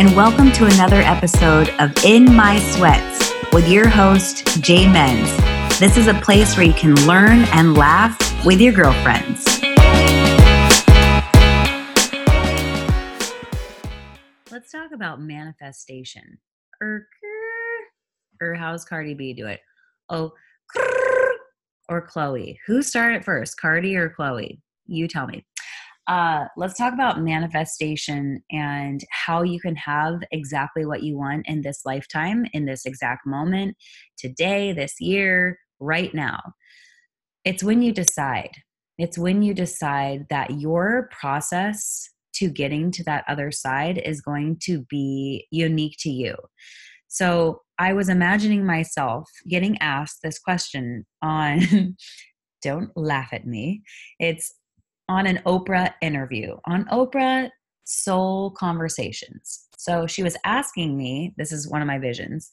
and welcome to another episode of In My Sweats with your host, Jay Menz. This is a place where you can learn and laugh with your girlfriends. Let's talk about manifestation. Er, or, or how's Cardi B do it? Oh, or Chloe? Who started first, Cardi or Chloe? You tell me. Uh, let's talk about manifestation and how you can have exactly what you want in this lifetime, in this exact moment, today, this year, right now. It's when you decide. It's when you decide that your process to getting to that other side is going to be unique to you. So I was imagining myself getting asked this question on, don't laugh at me. It's on an Oprah interview, on Oprah Soul Conversations. So she was asking me, this is one of my visions,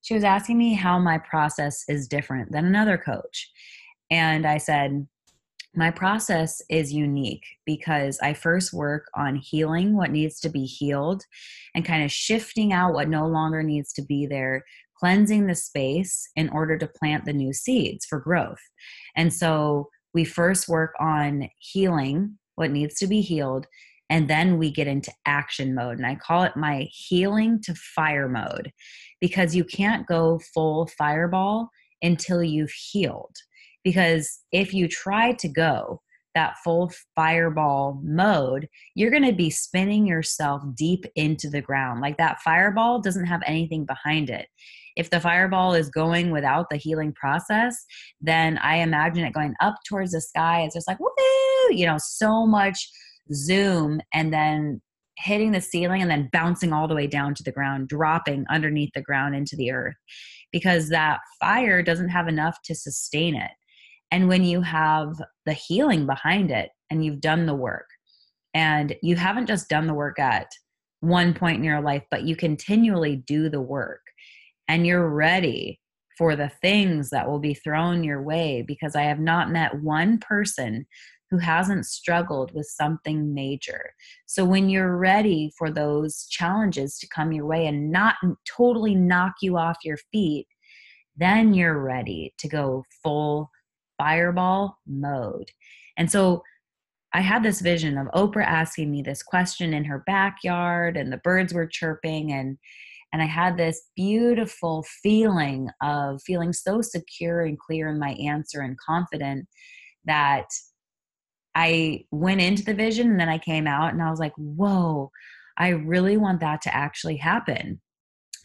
she was asking me how my process is different than another coach. And I said, my process is unique because I first work on healing what needs to be healed and kind of shifting out what no longer needs to be there, cleansing the space in order to plant the new seeds for growth. And so we first work on healing what needs to be healed and then we get into action mode and i call it my healing to fire mode because you can't go full fireball until you've healed because if you try to go that full fireball mode, you're going to be spinning yourself deep into the ground. Like that fireball doesn't have anything behind it. If the fireball is going without the healing process, then I imagine it going up towards the sky. It's just like, woo, you know, so much zoom and then hitting the ceiling and then bouncing all the way down to the ground, dropping underneath the ground into the earth because that fire doesn't have enough to sustain it. And when you have the healing behind it and you've done the work, and you haven't just done the work at one point in your life, but you continually do the work and you're ready for the things that will be thrown your way because I have not met one person who hasn't struggled with something major. So when you're ready for those challenges to come your way and not totally knock you off your feet, then you're ready to go full fireball mode. And so I had this vision of Oprah asking me this question in her backyard and the birds were chirping and and I had this beautiful feeling of feeling so secure and clear in my answer and confident that I went into the vision and then I came out and I was like, whoa, I really want that to actually happen.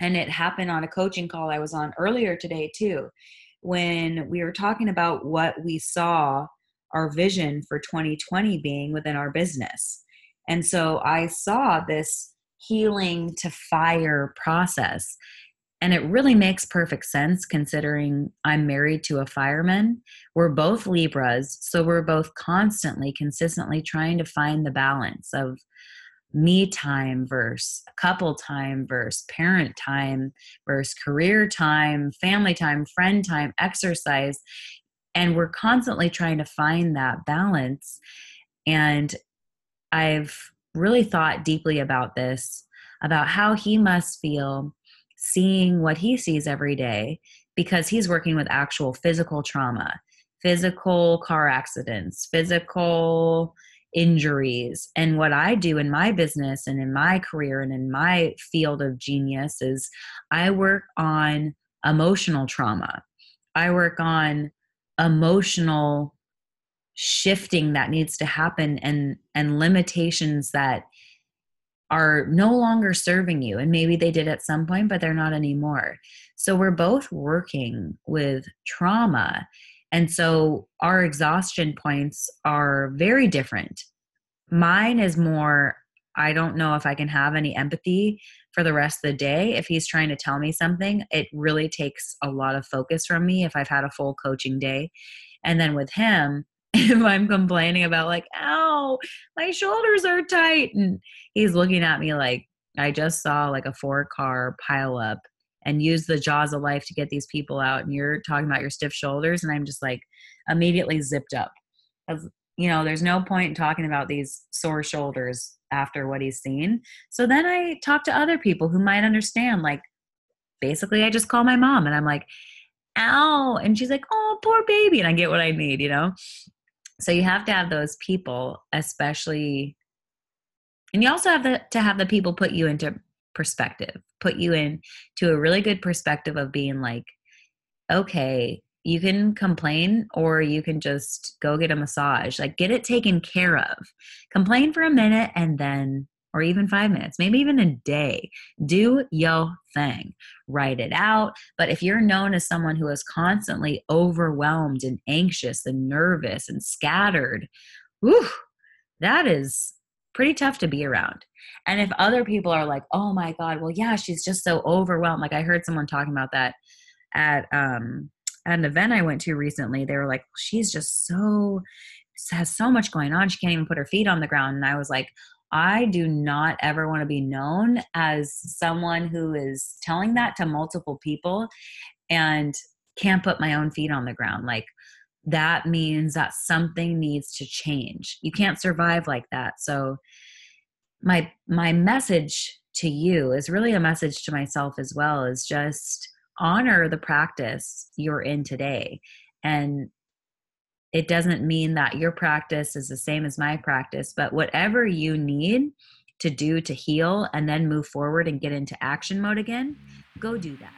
And it happened on a coaching call I was on earlier today, too when we were talking about what we saw our vision for 2020 being within our business. And so I saw this healing to fire process. And it really makes perfect sense considering I'm married to a fireman. We're both Libras, so we're both constantly, consistently trying to find the balance of me time versus couple time versus parent time versus career time, family time, friend time, exercise. And we're constantly trying to find that balance. And I've really thought deeply about this about how he must feel seeing what he sees every day because he's working with actual physical trauma, physical car accidents, physical injuries. And what I do in my business and in my career and in my field of genius is I work on emotional trauma. I work on emotional shifting that needs to happen and and limitations that are no longer serving you and maybe they did at some point but they're not anymore so we're both working with trauma and so our exhaustion points are very different. Mine is more, I don't know if I can have any empathy for the rest of the day. If he's trying to tell me something, it really takes a lot of focus from me if I've had a full coaching day. And then with him, if I'm complaining about, like, ow, my shoulders are tight, and he's looking at me like, I just saw like a four car pile up and use the jaws of life to get these people out and you're talking about your stiff shoulders and i'm just like immediately zipped up As, you know, there's no point in talking about these sore shoulders after what he's seen. So then I talk to other people who might understand. Like, basically, I just call my mom and I'm like, ow. And she's like, oh, poor baby. And I get what I need, you know? So you have to have those people, especially, and you also have the, to have the people put you into perspective, put you in to a really good perspective of being like, okay, you can complain or you can just go get a massage. Like get it taken care of. Complain for a minute and then or even five minutes, maybe even a day. Do your thing. Write it out. But if you're known as someone who is constantly overwhelmed and anxious and nervous and scattered, whew, that is pretty tough to be around. And if other people are like, oh my God, well, yeah, she's just so overwhelmed. Like I heard someone talking about that at um at an event I went to recently, they were like, she's just so has so much going on. She can't even put her feet on the ground. And I was like, I do not ever want to be known as someone who is telling that to multiple people and can't put my own feet on the ground. Like that means that something needs to change. You can't survive like that. So my my message to you is really a message to myself as well is just honor the practice you're in today. And it doesn't mean that your practice is the same as my practice, but whatever you need to do to heal and then move forward and get into action mode again, go do that.